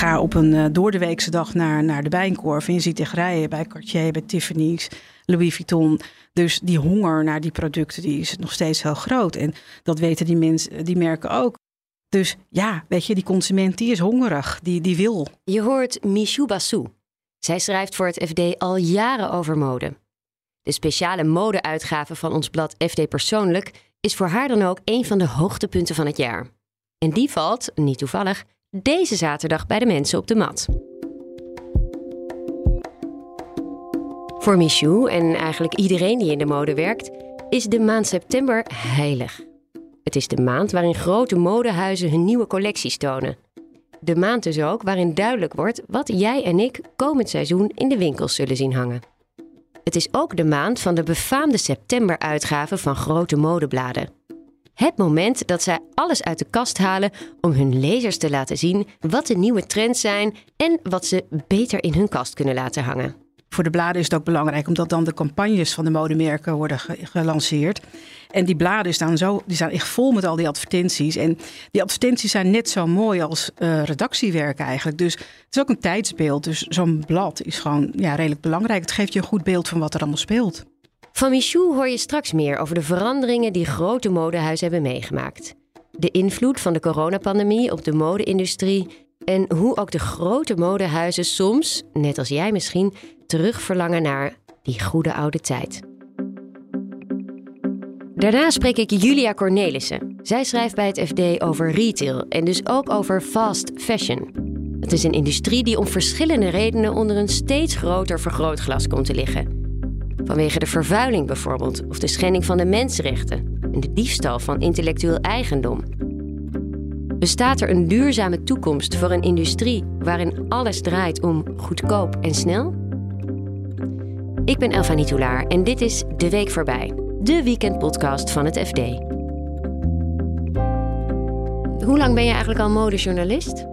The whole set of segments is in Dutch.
ga op een uh, doordeweekse dag naar, naar de Bijenkorf en je ziet echt rijden bij Cartier, bij Tiffany's, Louis Vuitton. Dus die honger naar die producten die is nog steeds heel groot. En dat weten die, mensen, die merken ook. Dus ja, weet je, die consument die is hongerig, die, die wil. Je hoort Michou Bassou. Zij schrijft voor het FD al jaren over mode. De speciale modeuitgave van ons blad FD Persoonlijk is voor haar dan ook een van de hoogtepunten van het jaar. En die valt, niet toevallig, deze zaterdag bij de mensen op de mat. Voor Michou en eigenlijk iedereen die in de mode werkt, is de maand september heilig. Het is de maand waarin grote modehuizen hun nieuwe collecties tonen. De maand dus ook waarin duidelijk wordt wat jij en ik komend seizoen in de winkels zullen zien hangen. Het is ook de maand van de befaamde septemberuitgave van grote modebladen. Het moment dat zij alles uit de kast halen om hun lezers te laten zien wat de nieuwe trends zijn en wat ze beter in hun kast kunnen laten hangen. Voor de bladen is het ook belangrijk omdat dan de campagnes van de modemerken worden gelanceerd. En die bladen staan, zo, die staan echt vol met al die advertenties. En die advertenties zijn net zo mooi als uh, redactiewerk eigenlijk. Dus het is ook een tijdsbeeld. Dus zo'n blad is gewoon ja, redelijk belangrijk. Het geeft je een goed beeld van wat er allemaal speelt. Van Michou hoor je straks meer over de veranderingen die grote modehuizen hebben meegemaakt. De invloed van de coronapandemie op de mode-industrie en hoe ook de grote modehuizen soms, net als jij misschien, terugverlangen naar die goede oude tijd. Daarna spreek ik Julia Cornelissen. Zij schrijft bij het FD over retail en dus ook over fast fashion. Het is een industrie die om verschillende redenen onder een steeds groter vergrootglas komt te liggen. Vanwege de vervuiling bijvoorbeeld, of de schending van de mensenrechten en de diefstal van intellectueel eigendom. Bestaat er een duurzame toekomst voor een industrie waarin alles draait om goedkoop en snel? Ik ben Elfa Nitoulaar en dit is De Week Voorbij, de weekendpodcast van het FD. Hoe lang ben je eigenlijk al modejournalist?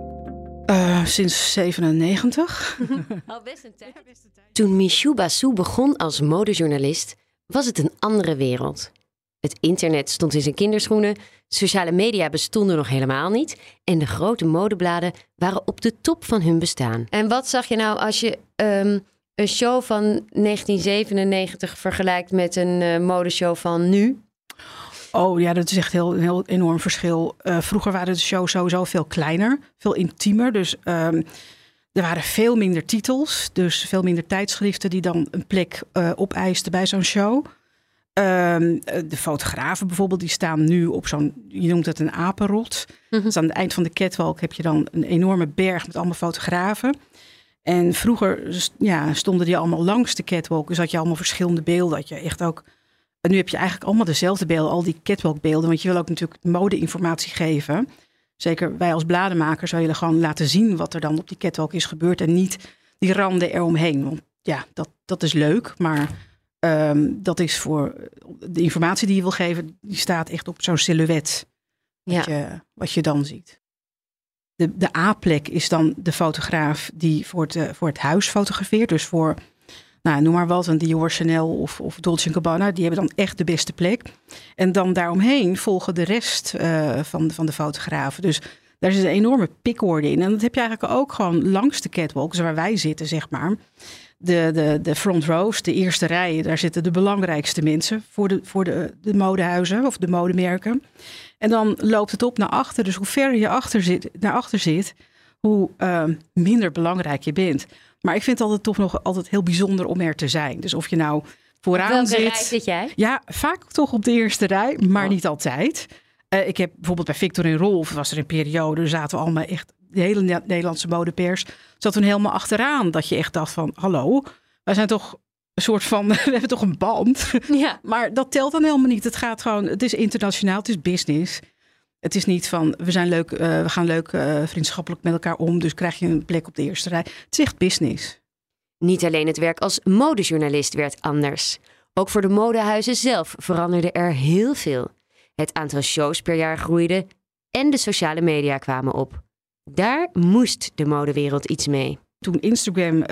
Uh, sinds 97. al best een tijd. Toen Michou Bassou begon als modejournalist, was het een andere wereld. Het internet stond in zijn kinderschoenen, sociale media bestonden nog helemaal niet en de grote modebladen waren op de top van hun bestaan. En wat zag je nou als je um, een show van 1997 vergelijkt met een uh, modeshow van nu? Oh ja, dat is echt heel, een heel enorm verschil. Uh, vroeger waren de shows sowieso veel kleiner, veel intiemer. Dus um, er waren veel minder titels, dus veel minder tijdschriften die dan een plek uh, opeisten bij zo'n show. Um, de fotografen bijvoorbeeld, die staan nu op zo'n, je noemt het een apenrot. Mm Dus aan het eind van de catwalk heb je dan een enorme berg met allemaal fotografen. En vroeger ja, stonden die allemaal langs de catwalk. Dus had je allemaal verschillende beelden. Dat je echt ook. En nu heb je eigenlijk allemaal dezelfde beelden, al die catwalkbeelden. Want je wil ook natuurlijk mode-informatie geven. Zeker wij als bladenmakers willen gewoon laten zien wat er dan op die catwalk is gebeurd. En niet die randen eromheen. Want ja, dat, dat is leuk. Maar um, dat is voor de informatie die je wil geven, die staat echt op zo'n silhouet. Wat, ja. je, wat je dan ziet. De, de A-plek is dan de fotograaf die voor het, uh, voor het huis fotografeert. Dus voor, nou, noem maar wat, een Dior Chanel of, of Dolce Gabbana. Die hebben dan echt de beste plek. En dan daaromheen volgen de rest uh, van, van de fotografen. Dus daar zit een enorme pikorde in. En dat heb je eigenlijk ook gewoon langs de catwalks waar wij zitten, zeg maar. De, de, de front rows, de eerste rijen, daar zitten de belangrijkste mensen voor de, voor de, de modehuizen of de modemerken. En dan loopt het op naar achter. Dus hoe verder je achter zit, naar achter zit, hoe uh, minder belangrijk je bent. Maar ik vind het altijd toch nog altijd heel bijzonder om er te zijn. Dus of je nou vooraan Welke zit. rij zit jij? Ja, vaak toch op de eerste rij, maar oh. niet altijd. Uh, ik heb bijvoorbeeld bij Victor en Rolf was er een periode, zaten we allemaal echt, de hele Nederlandse modepers zat toen helemaal achteraan. Dat je echt dacht van, hallo, wij zijn toch een soort van, we hebben toch een band. Ja. maar dat telt dan helemaal niet. Het gaat gewoon, het is internationaal, het is business. Het is niet van, we, zijn leuk, uh, we gaan leuk uh, vriendschappelijk met elkaar om, dus krijg je een plek op de eerste rij. Het is echt business. Niet alleen het werk als modejournalist werd anders. Ook voor de modehuizen zelf veranderde er heel veel. Het aantal shows per jaar groeide en de sociale media kwamen op. Daar moest de modewereld iets mee. Toen Instagram uh,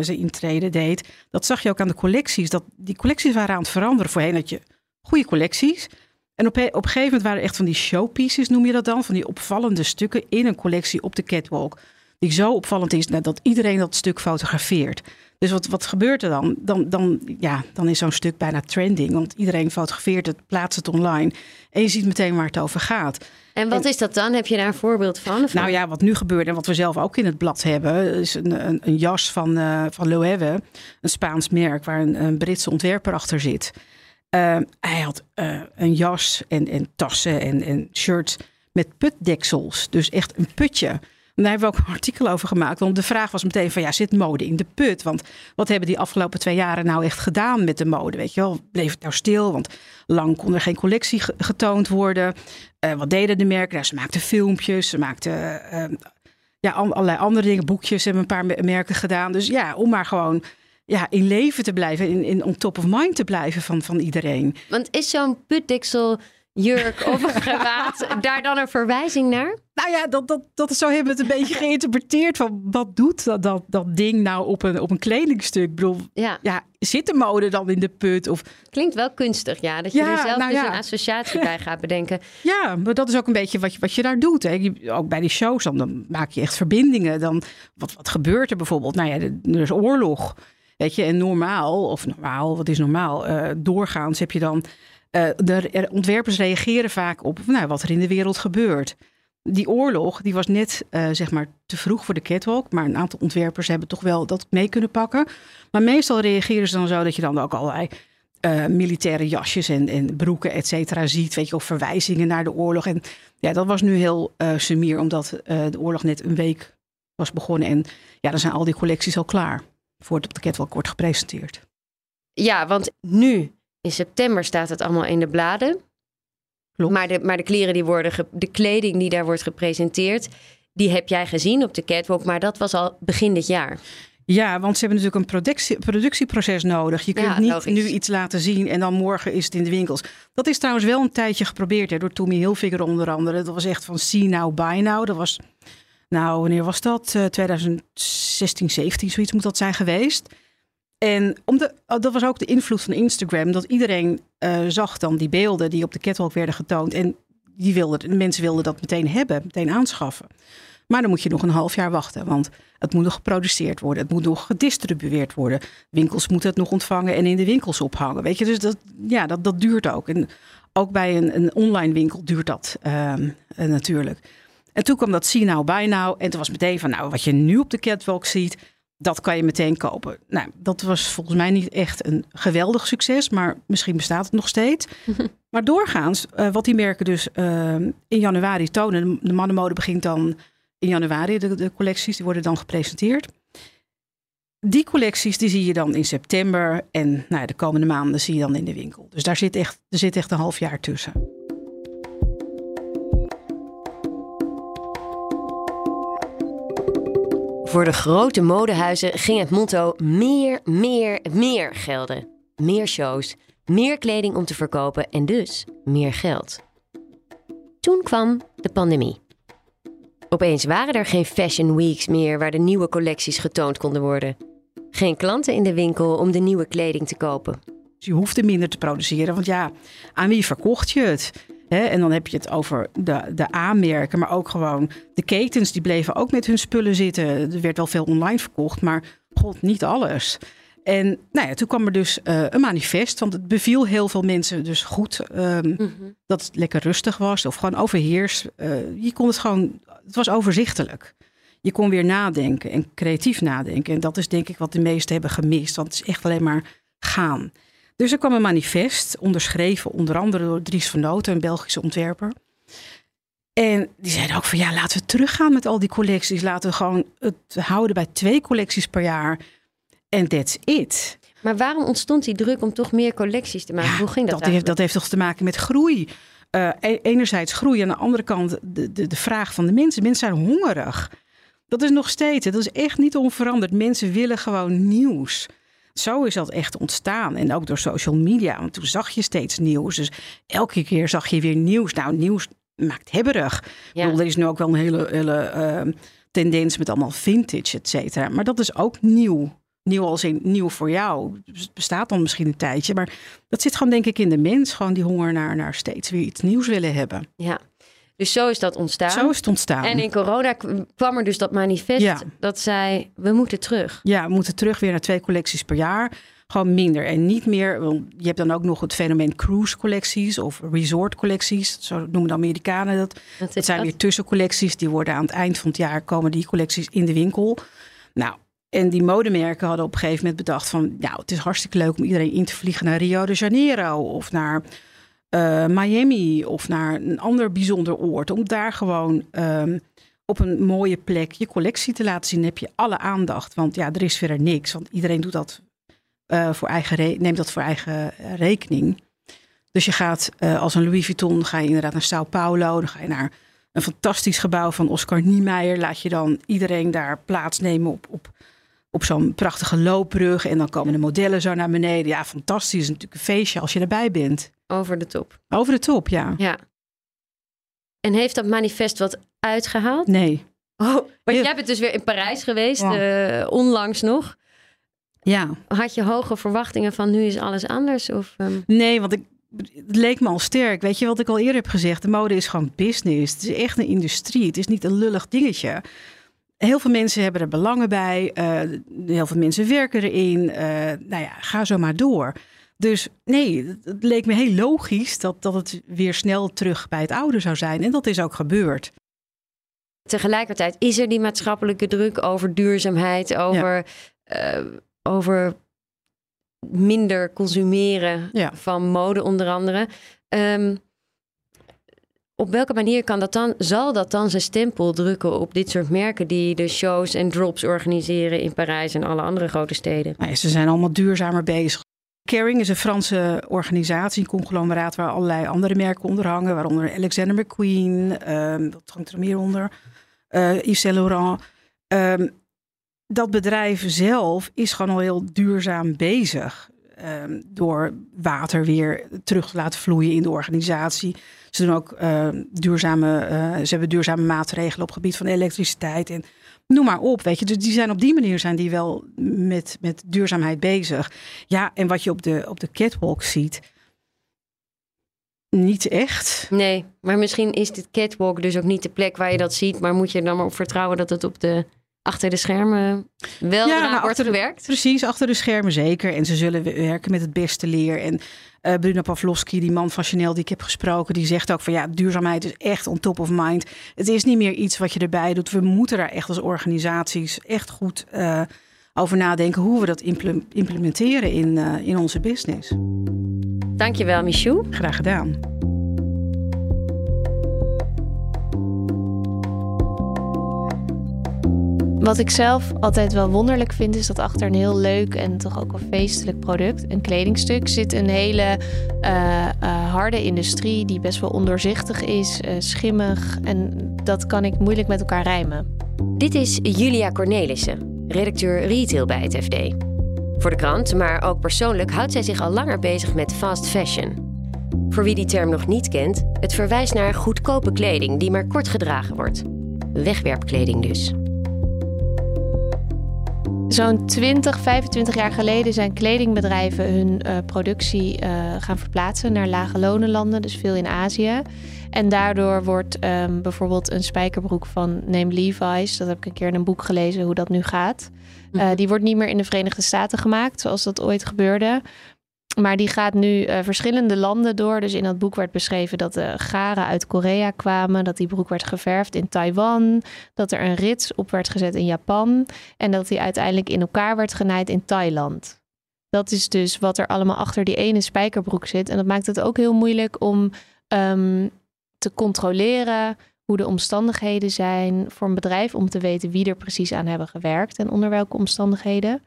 zijn intrede deed, dat zag je ook aan de collecties. Dat die collecties waren aan het veranderen. Voorheen had je goede collecties. En op, op een gegeven moment waren echt van die showpieces, noem je dat dan? Van die opvallende stukken in een collectie op de catwalk. die zo opvallend is nou, dat iedereen dat stuk fotografeert. Dus wat, wat gebeurt er dan? Dan, dan, ja, dan is zo'n stuk bijna trending. Want iedereen fotografeert het, plaatst het online. En je ziet meteen waar het over gaat. En wat is dat dan? Heb je daar een voorbeeld van? Nou ja, wat nu gebeurt en wat we zelf ook in het blad hebben, is een, een, een jas van, uh, van Loewe, een Spaans merk waar een, een Britse ontwerper achter zit. Uh, hij had uh, een jas en, en tassen en, en shirts met putdeksels. Dus echt een putje. En daar hebben we ook een artikel over gemaakt. Want de vraag was meteen van ja, zit mode in de put? Want wat hebben die afgelopen twee jaren nou echt gedaan met de mode? Weet je wel, bleef het nou stil? Want lang kon er geen collectie getoond worden. Uh, wat deden de merken? Nou, ze maakten filmpjes, ze maakten uh, ja, allerlei andere dingen. Boekjes hebben een paar merken gedaan. Dus ja, om maar gewoon ja, in leven te blijven, in, in on top of mind te blijven van, van iedereen. Want is zo'n putdeksel jurk of een gewaad daar dan een verwijzing naar? Nou ja, dat, dat, dat is zo hebben we het een beetje geïnterpreteerd van wat doet dat, dat, dat ding nou op een, op een kledingstuk? Ik bedoel, ja. ja zit de mode dan in de put? Of... Klinkt wel kunstig, ja. Dat je er zelf nou dus een associatie bij gaat bedenken. Ja, maar dat is ook een beetje wat je, wat je daar doet. Hè. Ook bij die shows, dan, dan maak je echt verbindingen. Dan, wat, wat gebeurt er bijvoorbeeld? Nou ja, er is oorlog. Weet je, en normaal, of normaal, wat is normaal? Uh, doorgaans heb je dan uh, de ontwerpers reageren vaak op nou, wat er in de wereld gebeurt. Die oorlog die was net uh, zeg maar te vroeg voor de catwalk. Maar een aantal ontwerpers hebben toch wel dat mee kunnen pakken. Maar meestal reageren ze dan zo dat je dan ook allerlei militaire jasjes en, en broeken, et cetera, ziet. Weet je, of verwijzingen naar de oorlog. En ja, dat was nu heel uh, sumier, omdat de oorlog net een week was begonnen. En ja, dan zijn al die collecties al klaar voordat de catwalk wordt gepresenteerd. Ja, want nu in september staat het allemaal in de bladen. Klopt. Maar de, maar de kleren die worden, de kleding die daar wordt gepresenteerd, die heb jij gezien op de catwalk, maar dat was al begin dit jaar. Ja, want ze hebben natuurlijk een productie, productieproces nodig. Je kunt ja, niet logisch. nu iets laten zien en dan morgen is het in de winkels. Dat is trouwens wel een tijdje geprobeerd hè, door Tommy Hilfiger onder andere. Dat was echt van see now, buy now. Dat was, nou, wanneer was dat? Uh, 2016, 17, zoiets moet dat zijn geweest. En om de, oh, dat was ook de invloed van Instagram. Dat iedereen uh, zag dan die beelden die op de catwalk werden getoond. En die wilden, de mensen wilden dat meteen hebben, meteen aanschaffen. Maar dan moet je nog een half jaar wachten. Want het moet nog geproduceerd worden. Het moet nog gedistribueerd worden. Winkels moeten het nog ontvangen en in de winkels ophangen. Weet je, dus dat, ja, dat, dat duurt ook. En ook bij een, een online winkel duurt dat uh, natuurlijk. En toen kwam dat See Now, Buy Now. En toen was meteen van, nou, wat je nu op de catwalk ziet dat kan je meteen kopen. Nou, dat was volgens mij niet echt een geweldig succes, maar misschien bestaat het nog steeds. maar doorgaans, uh, wat die merken dus uh, in januari tonen, de mannenmode begint dan in januari, de, de, collecties, die worden dan gepresenteerd. Die collecties die zie je dan in september en nou, de komende maanden zie je dan in de winkel. Dus daar zit echt, er zit echt een half jaar tussen. Voor de grote modehuizen ging het motto meer, meer, meer gelden. Meer shows, meer kleding om te verkopen en dus meer geld. Toen kwam de pandemie. Opeens waren er geen fashion weeks meer waar de nieuwe collecties getoond konden worden. Geen klanten in de winkel om de nieuwe kleding te kopen. je hoefde minder te produceren, want ja, aan wie verkocht je het? En dan heb je het over de, de aanmerken, maar ook gewoon de ketens, die bleven ook met hun spullen zitten. Er werd wel veel online verkocht, maar god, niet alles. En nou ja, toen kwam er dus uh, een manifest, want het beviel heel veel mensen dus goed um, mm-hmm. dat het lekker rustig was of gewoon overheers. Uh, je kon het gewoon, het was overzichtelijk. Je kon weer nadenken en creatief nadenken. En dat is denk ik wat de meesten hebben gemist, want het is echt alleen maar gaan. Dus er kwam een manifest, onderschreven onder andere door Dries van Noten, een Belgische ontwerper. En die zeiden ook van ja, laten we teruggaan met al die collecties. Laten we gewoon het houden bij twee collecties per jaar. En that's it. Maar waarom ontstond die druk om toch meer collecties te maken? Hoe ging dat? Dat heeft, dat heeft toch te maken met groei. Uh, enerzijds groei, aan de andere kant de, de, de vraag van de mensen. Mensen zijn hongerig. Dat is nog steeds, dat is echt niet onveranderd. Mensen willen gewoon nieuws. Zo is dat echt ontstaan. En ook door social media. Want toen zag je steeds nieuws. Dus elke keer zag je weer nieuws. Nou, nieuws maakt hebberig. Ja. Bedoel, er is nu ook wel een hele, hele uh, tendens met allemaal vintage, et cetera. Maar dat is ook nieuw. Nieuw als in nieuw voor jou. Dus het bestaat dan misschien een tijdje. Maar dat zit gewoon denk ik in de mens. Gewoon die honger naar, naar steeds weer iets nieuws willen hebben. Ja. Dus zo is dat ontstaan. Zo is het ontstaan. En in corona kwam er dus dat manifest dat zei, we moeten terug. Ja, we moeten terug weer naar twee collecties per jaar. Gewoon minder en niet meer. Want je hebt dan ook nog het fenomeen cruise collecties of resort collecties. Zo noemen de Amerikanen dat. Dat, zijn weer tussencollecties. Die worden aan het eind van het jaar komen die collecties in de winkel. Nou, en die modemerken hadden op een gegeven moment bedacht van... nou, het is hartstikke leuk om iedereen in te vliegen naar Rio de Janeiro... of naar uh, Miami of naar een ander bijzonder oord. Om daar gewoon um, op een mooie plek je collectie te laten zien. heb je alle aandacht. Want ja, er is verder niks. Want iedereen doet dat, uh, voor eigen neemt dat voor eigen rekening. Dus je gaat als een Louis Vuitton, ga je inderdaad naar Sao Paulo. Dan ga je naar een fantastisch gebouw van Oscar Niemeyer. Laat je dan iedereen daar plaatsnemen op, op, op zo'n prachtige loopbrug. En dan komen de modellen zo naar beneden. Ja, fantastisch. Natuurlijk een feestje als je erbij bent. Over de top. Over de top, ja. Ja. En heeft dat manifest wat uitgehaald? Nee. Oh, want jij bent dus weer in Parijs geweest, uh, onlangs nog. Ja. Had je hoge verwachtingen van nu is alles anders? Of, um... Nee, want ik, het leek me al sterk. Weet je wat ik al eerder heb gezegd? De mode is gewoon business. Het is echt een industrie. Het is niet een lullig dingetje. Heel veel mensen hebben er belangen bij. Uh, heel veel mensen werken erin. Uh, nou ja, ga zo maar door. Dus nee, het leek me heel logisch dat, dat het weer snel terug bij het oude zou zijn. En dat is ook gebeurd. Tegelijkertijd is er die maatschappelijke druk over duurzaamheid, over, uh, over minder consumeren van mode onder andere. Um, op welke manier kan dat dan, zal dat dan zijn stempel drukken op dit soort merken die de shows en drops organiseren in Parijs en alle andere grote steden? Nou ze zijn allemaal duurzamer bezig. Caring is een Franse organisatie, conglomeraat waar allerlei andere merken onder hangen, waaronder Alexander McQueen, um, wat hangt er meer onder, uh, Yves Saint Laurent. Um, dat bedrijf zelf is gewoon al heel duurzaam bezig. Um, door water weer terug te laten vloeien in de organisatie. Ze doen ook uh, duurzame, uh, ze hebben duurzame maatregelen op gebied van elektriciteit en noem maar op, weet je. Dus die zijn op die manier zijn die wel met, met duurzaamheid bezig. Ja, en wat je op de, op de catwalk ziet, niet echt. Nee, maar misschien is dit catwalk dus ook niet de plek waar je dat ziet, maar moet je dan maar op vertrouwen dat het op de achter de schermen wel ja, nou, wordt gewerkt? precies, achter de schermen zeker. En ze zullen werken met het beste leer. En uh, Bruno Pavlovski, die man van Chanel die ik heb gesproken, die zegt ook van ja, duurzaamheid is echt on top of mind. Het is niet meer iets wat je erbij doet. We moeten daar echt als organisaties echt goed uh, over nadenken hoe we dat implementeren in, uh, in onze business. Dankjewel, Michou. Graag gedaan. Wat ik zelf altijd wel wonderlijk vind, is dat achter een heel leuk en toch ook een feestelijk product, een kledingstuk, zit een hele uh, uh, harde industrie die best wel ondoorzichtig is, uh, schimmig. En dat kan ik moeilijk met elkaar rijmen. Dit is Julia Cornelissen, redacteur retail bij het FD. Voor de krant, maar ook persoonlijk, houdt zij zich al langer bezig met fast fashion. Voor wie die term nog niet kent, het verwijst naar goedkope kleding die maar kort gedragen wordt. Wegwerpkleding dus. Zo'n 20, 25 jaar geleden zijn kledingbedrijven hun uh, productie uh, gaan verplaatsen naar lage lonenlanden, dus veel in Azië. En daardoor wordt um, bijvoorbeeld een spijkerbroek van Name Levi's, dat heb ik een keer in een boek gelezen hoe dat nu gaat. Uh, die wordt niet meer in de Verenigde Staten gemaakt, zoals dat ooit gebeurde. Maar die gaat nu uh, verschillende landen door. Dus in dat boek werd beschreven dat de garen uit Korea kwamen. Dat die broek werd geverfd in Taiwan. Dat er een rits op werd gezet in Japan. En dat die uiteindelijk in elkaar werd genaaid in Thailand. Dat is dus wat er allemaal achter die ene spijkerbroek zit. En dat maakt het ook heel moeilijk om um, te controleren hoe de omstandigheden zijn voor een bedrijf. Om te weten wie er precies aan hebben gewerkt en onder welke omstandigheden.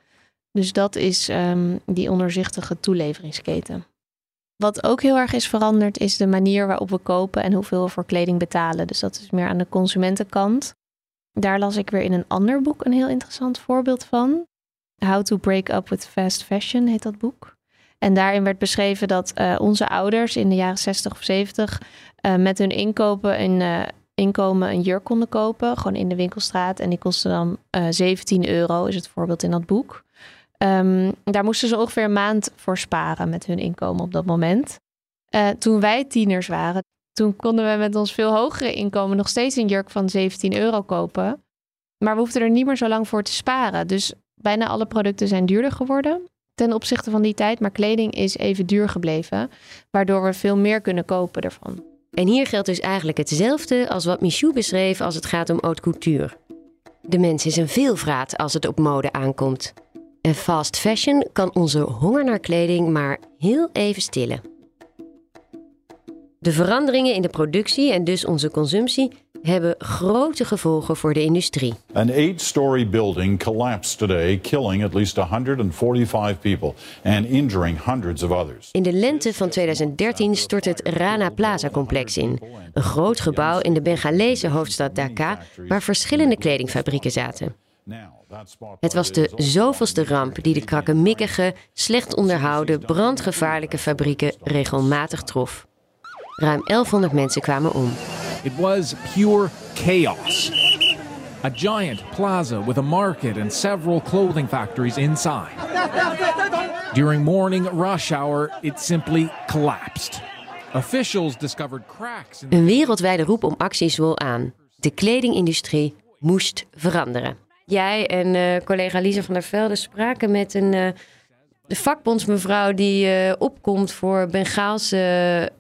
Dus dat is um, die onderzichtige toeleveringsketen. Wat ook heel erg is veranderd, is de manier waarop we kopen en hoeveel we voor kleding betalen. Dus dat is meer aan de consumentenkant. Daar las ik weer in een ander boek een heel interessant voorbeeld van. How to Break Up with Fast Fashion heet dat boek. En daarin werd beschreven dat uh, onze ouders in de jaren 60 of 70 uh, met hun inkopen een, uh, inkomen een jurk konden kopen, gewoon in de winkelstraat. En die kostte dan 17 euro, is het voorbeeld in dat boek. Um, daar moesten ze ongeveer een maand voor sparen met hun inkomen op dat moment. Uh, toen wij tieners waren, Toen konden we met ons veel hogere inkomen nog steeds een jurk van 17 euro kopen. Maar we hoefden er niet meer zo lang voor te sparen. Dus bijna alle producten zijn duurder geworden ten opzichte van die tijd. Maar kleding is even duur gebleven, waardoor we veel meer kunnen kopen ervan. En hier geldt dus eigenlijk hetzelfde als wat Michou beschreef als het gaat om haute couture. De mens is een veelvraat als het op mode aankomt. En fast fashion kan onze honger naar kleding maar heel even stillen. De veranderingen in de productie en dus onze consumptie hebben grote gevolgen voor de industrie. An eight-story building collapsed today, killing at least 145 people and injuring hundreds of others. In de lente van 2013 stort het Rana Plaza complex in. Een groot gebouw in de Bengalese hoofdstad Dhaka, waar verschillende kledingfabrieken zaten. Het was de zoveelste ramp die de krakkemikkige, slecht onderhouden, brandgevaarlijke fabrieken regelmatig trof. Ruim 1100 mensen kwamen om. It was pure chaos. A giant plaza with a market and several clothing factories inside. During morning rush hour, it simply collapsed. Officials discovered cracks Een wereldwijde roep om actie zwol aan. De kledingindustrie moest veranderen. Jij en eh, collega Lisa van der Velde spraken met een uh, de vakbondsmevrouw die uh, opkomt voor Bengaalse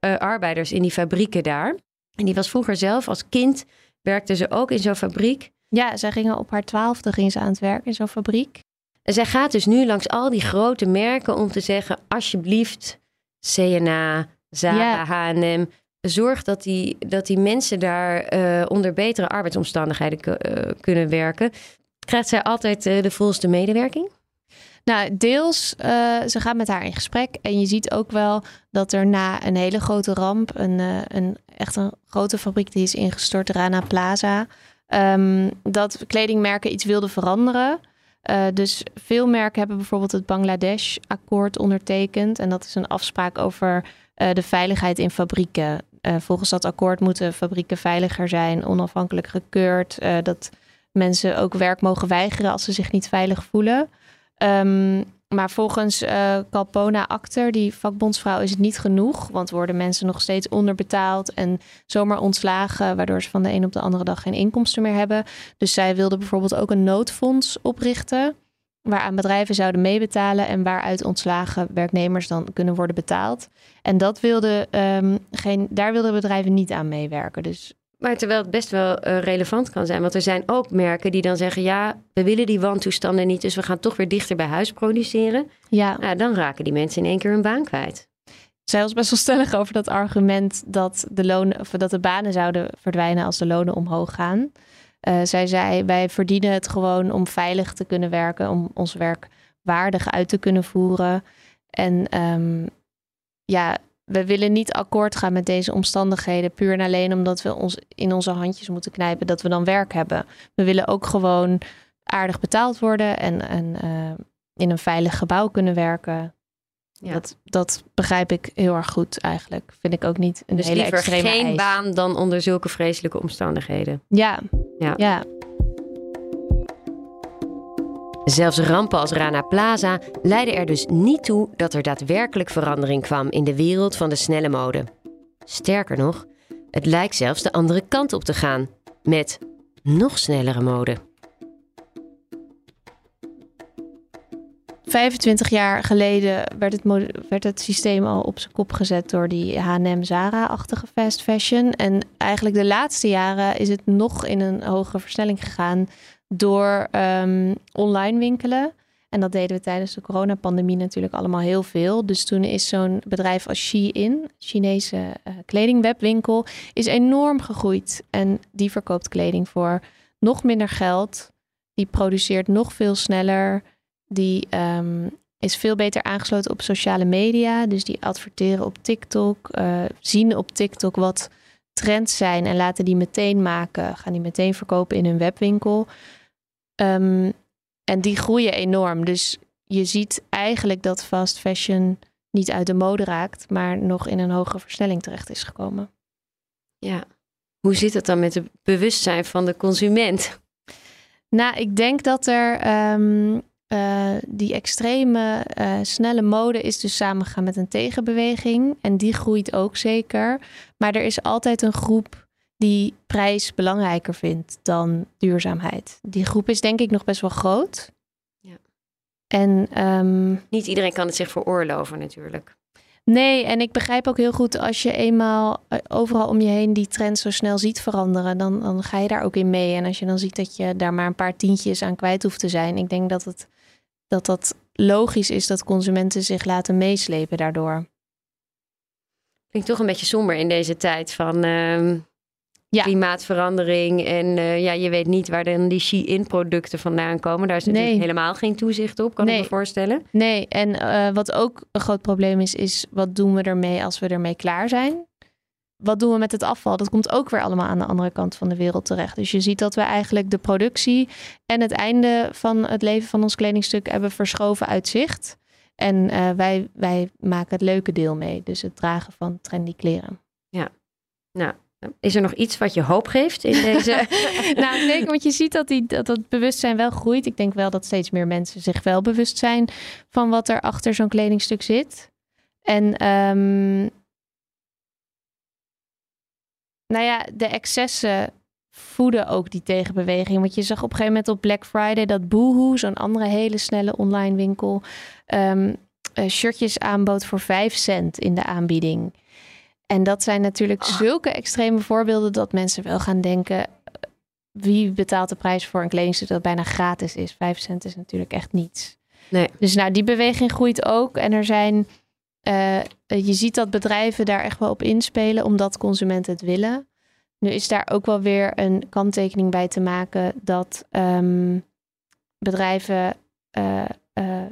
arbeiders in die fabrieken daar. En die was vroeger zelf als kind, werkte ze ook in zo'n fabriek. Ja, zij gingen op haar twaalfde ging ze aan het werk in zo'n fabriek. En zij gaat dus nu langs al die grote merken om te zeggen: alsjeblieft, CNA, Zara, H&M, zorg dat die, dat die mensen daar uh, onder betere arbeidsomstandigheden uh, kunnen werken. Krijgt zij altijd uh, de volste medewerking? Nou, deels, ze gaat met haar in gesprek. En je ziet ook wel dat er na een hele grote ramp, een, een echt een grote fabriek die is ingestort, Rana Plaza, um, dat kledingmerken iets wilden veranderen. Dus veel merken hebben bijvoorbeeld het Bangladesh-akkoord ondertekend. En dat is een afspraak over de veiligheid in fabrieken. Volgens dat akkoord moeten fabrieken veiliger zijn, onafhankelijk gekeurd. dat mensen ook werk mogen weigeren als ze zich niet veilig voelen. Um, maar volgens uh, Calpona Acter, die vakbondsvrouw, is het niet genoeg. Want worden mensen nog steeds onderbetaald en zomaar ontslagen, waardoor ze van de een op de andere dag geen inkomsten meer hebben. Dus zij wilde bijvoorbeeld ook een noodfonds oprichten. Waaraan bedrijven zouden meebetalen en waaruit ontslagen werknemers dan kunnen worden betaald. En dat wilde, um, geen, daar wilden bedrijven niet aan meewerken. Dus maar terwijl het best wel uh, relevant kan zijn. Want er zijn ook merken die dan zeggen: ja, we willen die wantoestanden niet. Dus we gaan toch weer dichter bij huis produceren. Ja. Nou, dan raken die mensen in één keer hun baan kwijt. Zij was best wel stellig over dat argument dat de, lonen, of dat de banen zouden verdwijnen als de lonen omhoog gaan. Uh, zij zei: wij verdienen het gewoon om veilig te kunnen werken, om ons werk waardig uit te kunnen voeren. En um, ja, we willen niet akkoord gaan met deze omstandigheden puur en alleen omdat we ons in onze handjes moeten knijpen dat we dan werk hebben. We willen ook gewoon aardig betaald worden en, en uh, in een veilig gebouw kunnen werken. Ja. Dat, dat begrijp ik heel erg goed eigenlijk. Vind ik ook niet een dus hele liever extreme geen eis. baan dan onder zulke vreselijke omstandigheden. Ja, Ja. ja. Zelfs rampen als Rana Plaza leidden er dus niet toe dat er daadwerkelijk verandering kwam in de wereld van de snelle mode. Sterker nog, het lijkt zelfs de andere kant op te gaan, met nog snellere mode. 25 jaar geleden werd het, werd het systeem al op zijn kop gezet door die H&M Zara-achtige fast fashion. En eigenlijk de laatste jaren is het nog in een hogere versnelling gegaan door um, online winkelen. En dat deden we tijdens de coronapandemie natuurlijk allemaal heel veel. Dus toen is zo'n bedrijf als Shein, Chinese uh, kledingwebwinkel, is enorm gegroeid. En die verkoopt kleding voor nog minder geld. Die produceert nog veel sneller. Die um, is veel beter aangesloten op sociale media. Dus die adverteren op TikTok, uh, zien op TikTok wat trends zijn en laten die meteen maken. Gaan die meteen verkopen in hun webwinkel. Um, en die groeien enorm. Dus je ziet eigenlijk dat fast fashion niet uit de mode raakt, maar nog in een hogere versnelling terecht is gekomen. Ja. Hoe zit het dan met het bewustzijn van de consument? Nou, ik denk dat er um, eh, die extreme uh, snelle mode is dus samengegaan met een tegenbeweging. En die groeit ook zeker. Maar er is altijd een groep die prijs belangrijker vindt dan duurzaamheid. Die groep is denk ik nog best wel groot. Ja. En ehm, niet iedereen kan het zich veroorloven natuurlijk. Nee, en ik begrijp ook heel goed als je eenmaal eh, overal om je heen die trend zo snel ziet veranderen, dan, dan ga je daar ook in mee. En als je dan ziet dat je daar maar een paar tientjes aan kwijt hoeft te zijn, ik denk dat het, dat, dat logisch is dat consumenten zich laten meeslepen daardoor. Klinkt toch een beetje somber in deze tijd van uh, ja. klimaatverandering. En uh, ja, je weet niet waar dan die Shein-producten vandaan komen. Daar is natuurlijk nee. helemaal geen toezicht op, kan nee. ik me voorstellen. Nee, en uh, wat ook een groot probleem is, is wat doen we ermee als we ermee klaar zijn? Wat doen we met het afval? Dat komt ook weer allemaal aan de andere kant van de wereld terecht. Dus je ziet dat we eigenlijk de productie en het einde van het leven van ons kledingstuk hebben verschoven uit zicht. En uh, wij, wij maken het leuke deel mee. Dus het dragen van trendy kleren. Ja, nou, is er nog iets wat je hoop geeft in deze? nou, zeker, want je ziet dat, die, dat dat bewustzijn wel groeit. Ik denk wel dat steeds meer mensen zich wel bewust zijn van wat er achter zo'n kledingstuk zit. En um, nou ja, de excessen voeden ook die tegenbeweging. Want je zag op een gegeven moment op Black Friday dat Boohoo, zo'n andere hele snelle online winkel, um, uh, shirtjes aanbood voor 5 cent in de aanbieding. En dat zijn natuurlijk zulke extreme voorbeelden dat mensen wel gaan denken: wie betaalt de prijs voor een kledingstuk dat bijna gratis is? 5 cent is natuurlijk echt niets. Nee. Dus nou, die beweging groeit ook. En er zijn, uh, je ziet dat bedrijven daar echt wel op inspelen, omdat consumenten het willen. Nu is daar ook wel weer een kanttekening bij te maken dat um, bedrijven uh,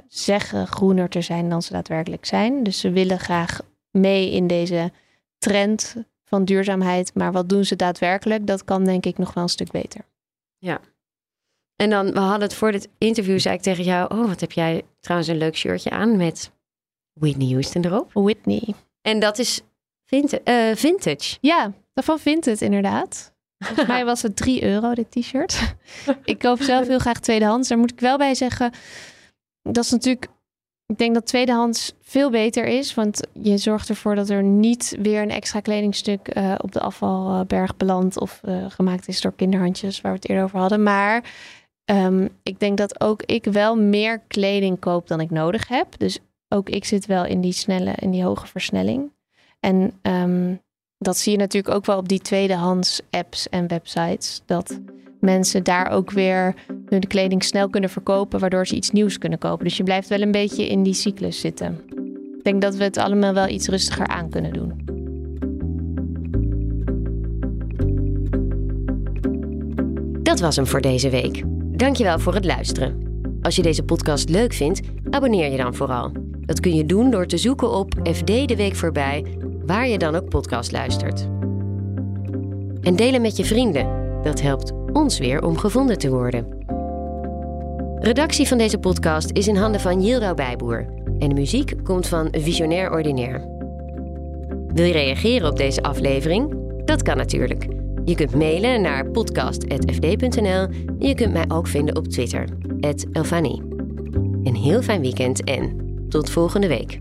zeggen groener te zijn dan ze daadwerkelijk zijn. Dus ze willen graag mee in deze trend van duurzaamheid. Maar wat doen ze daadwerkelijk? Dat kan denk ik nog wel een stuk beter. Ja. En dan, we hadden het voor dit interview, zei ik tegen jou, oh, wat heb jij trouwens een leuk shirtje aan met Whitney Houston erop. Whitney. En dat is vintage. Uh, vintage. Ja, daarvan vindt het inderdaad. Volgens mij was het 3 euro, dit t-shirt. ik koop zelf heel graag tweedehands. Daar moet ik wel bij zeggen, dat is natuurlijk ik denk dat tweedehands veel beter is, want je zorgt ervoor dat er niet weer een extra kledingstuk uh, op de afvalberg belandt of uh, gemaakt is door kinderhandjes, waar we het eerder over hadden. Maar um, ik denk dat ook ik wel meer kleding koop dan ik nodig heb. Dus ook ik zit wel in die snelle, in die hoge versnelling. En um, dat zie je natuurlijk ook wel op die tweedehands apps en websites. Dat mensen daar ook weer hun kleding snel kunnen verkopen, waardoor ze iets nieuws kunnen kopen. Dus je blijft wel een beetje in die cyclus zitten. Ik denk dat we het allemaal wel iets rustiger aan kunnen doen. Dat was hem voor deze week. Dankjewel voor het luisteren. Als je deze podcast leuk vindt, abonneer je dan vooral. Dat kun je doen door te zoeken op FD de Week voorbij, waar je dan ook podcast luistert. En delen met je vrienden. Dat helpt ons weer om gevonden te worden. Redactie van deze podcast is in handen van Yildo Bijboer en de muziek komt van Visionair Ordinaire. Wil je reageren op deze aflevering? Dat kan natuurlijk. Je kunt mailen naar podcast.fd.nl en je kunt mij ook vinden op Twitter, Elfanie. Een heel fijn weekend en tot volgende week.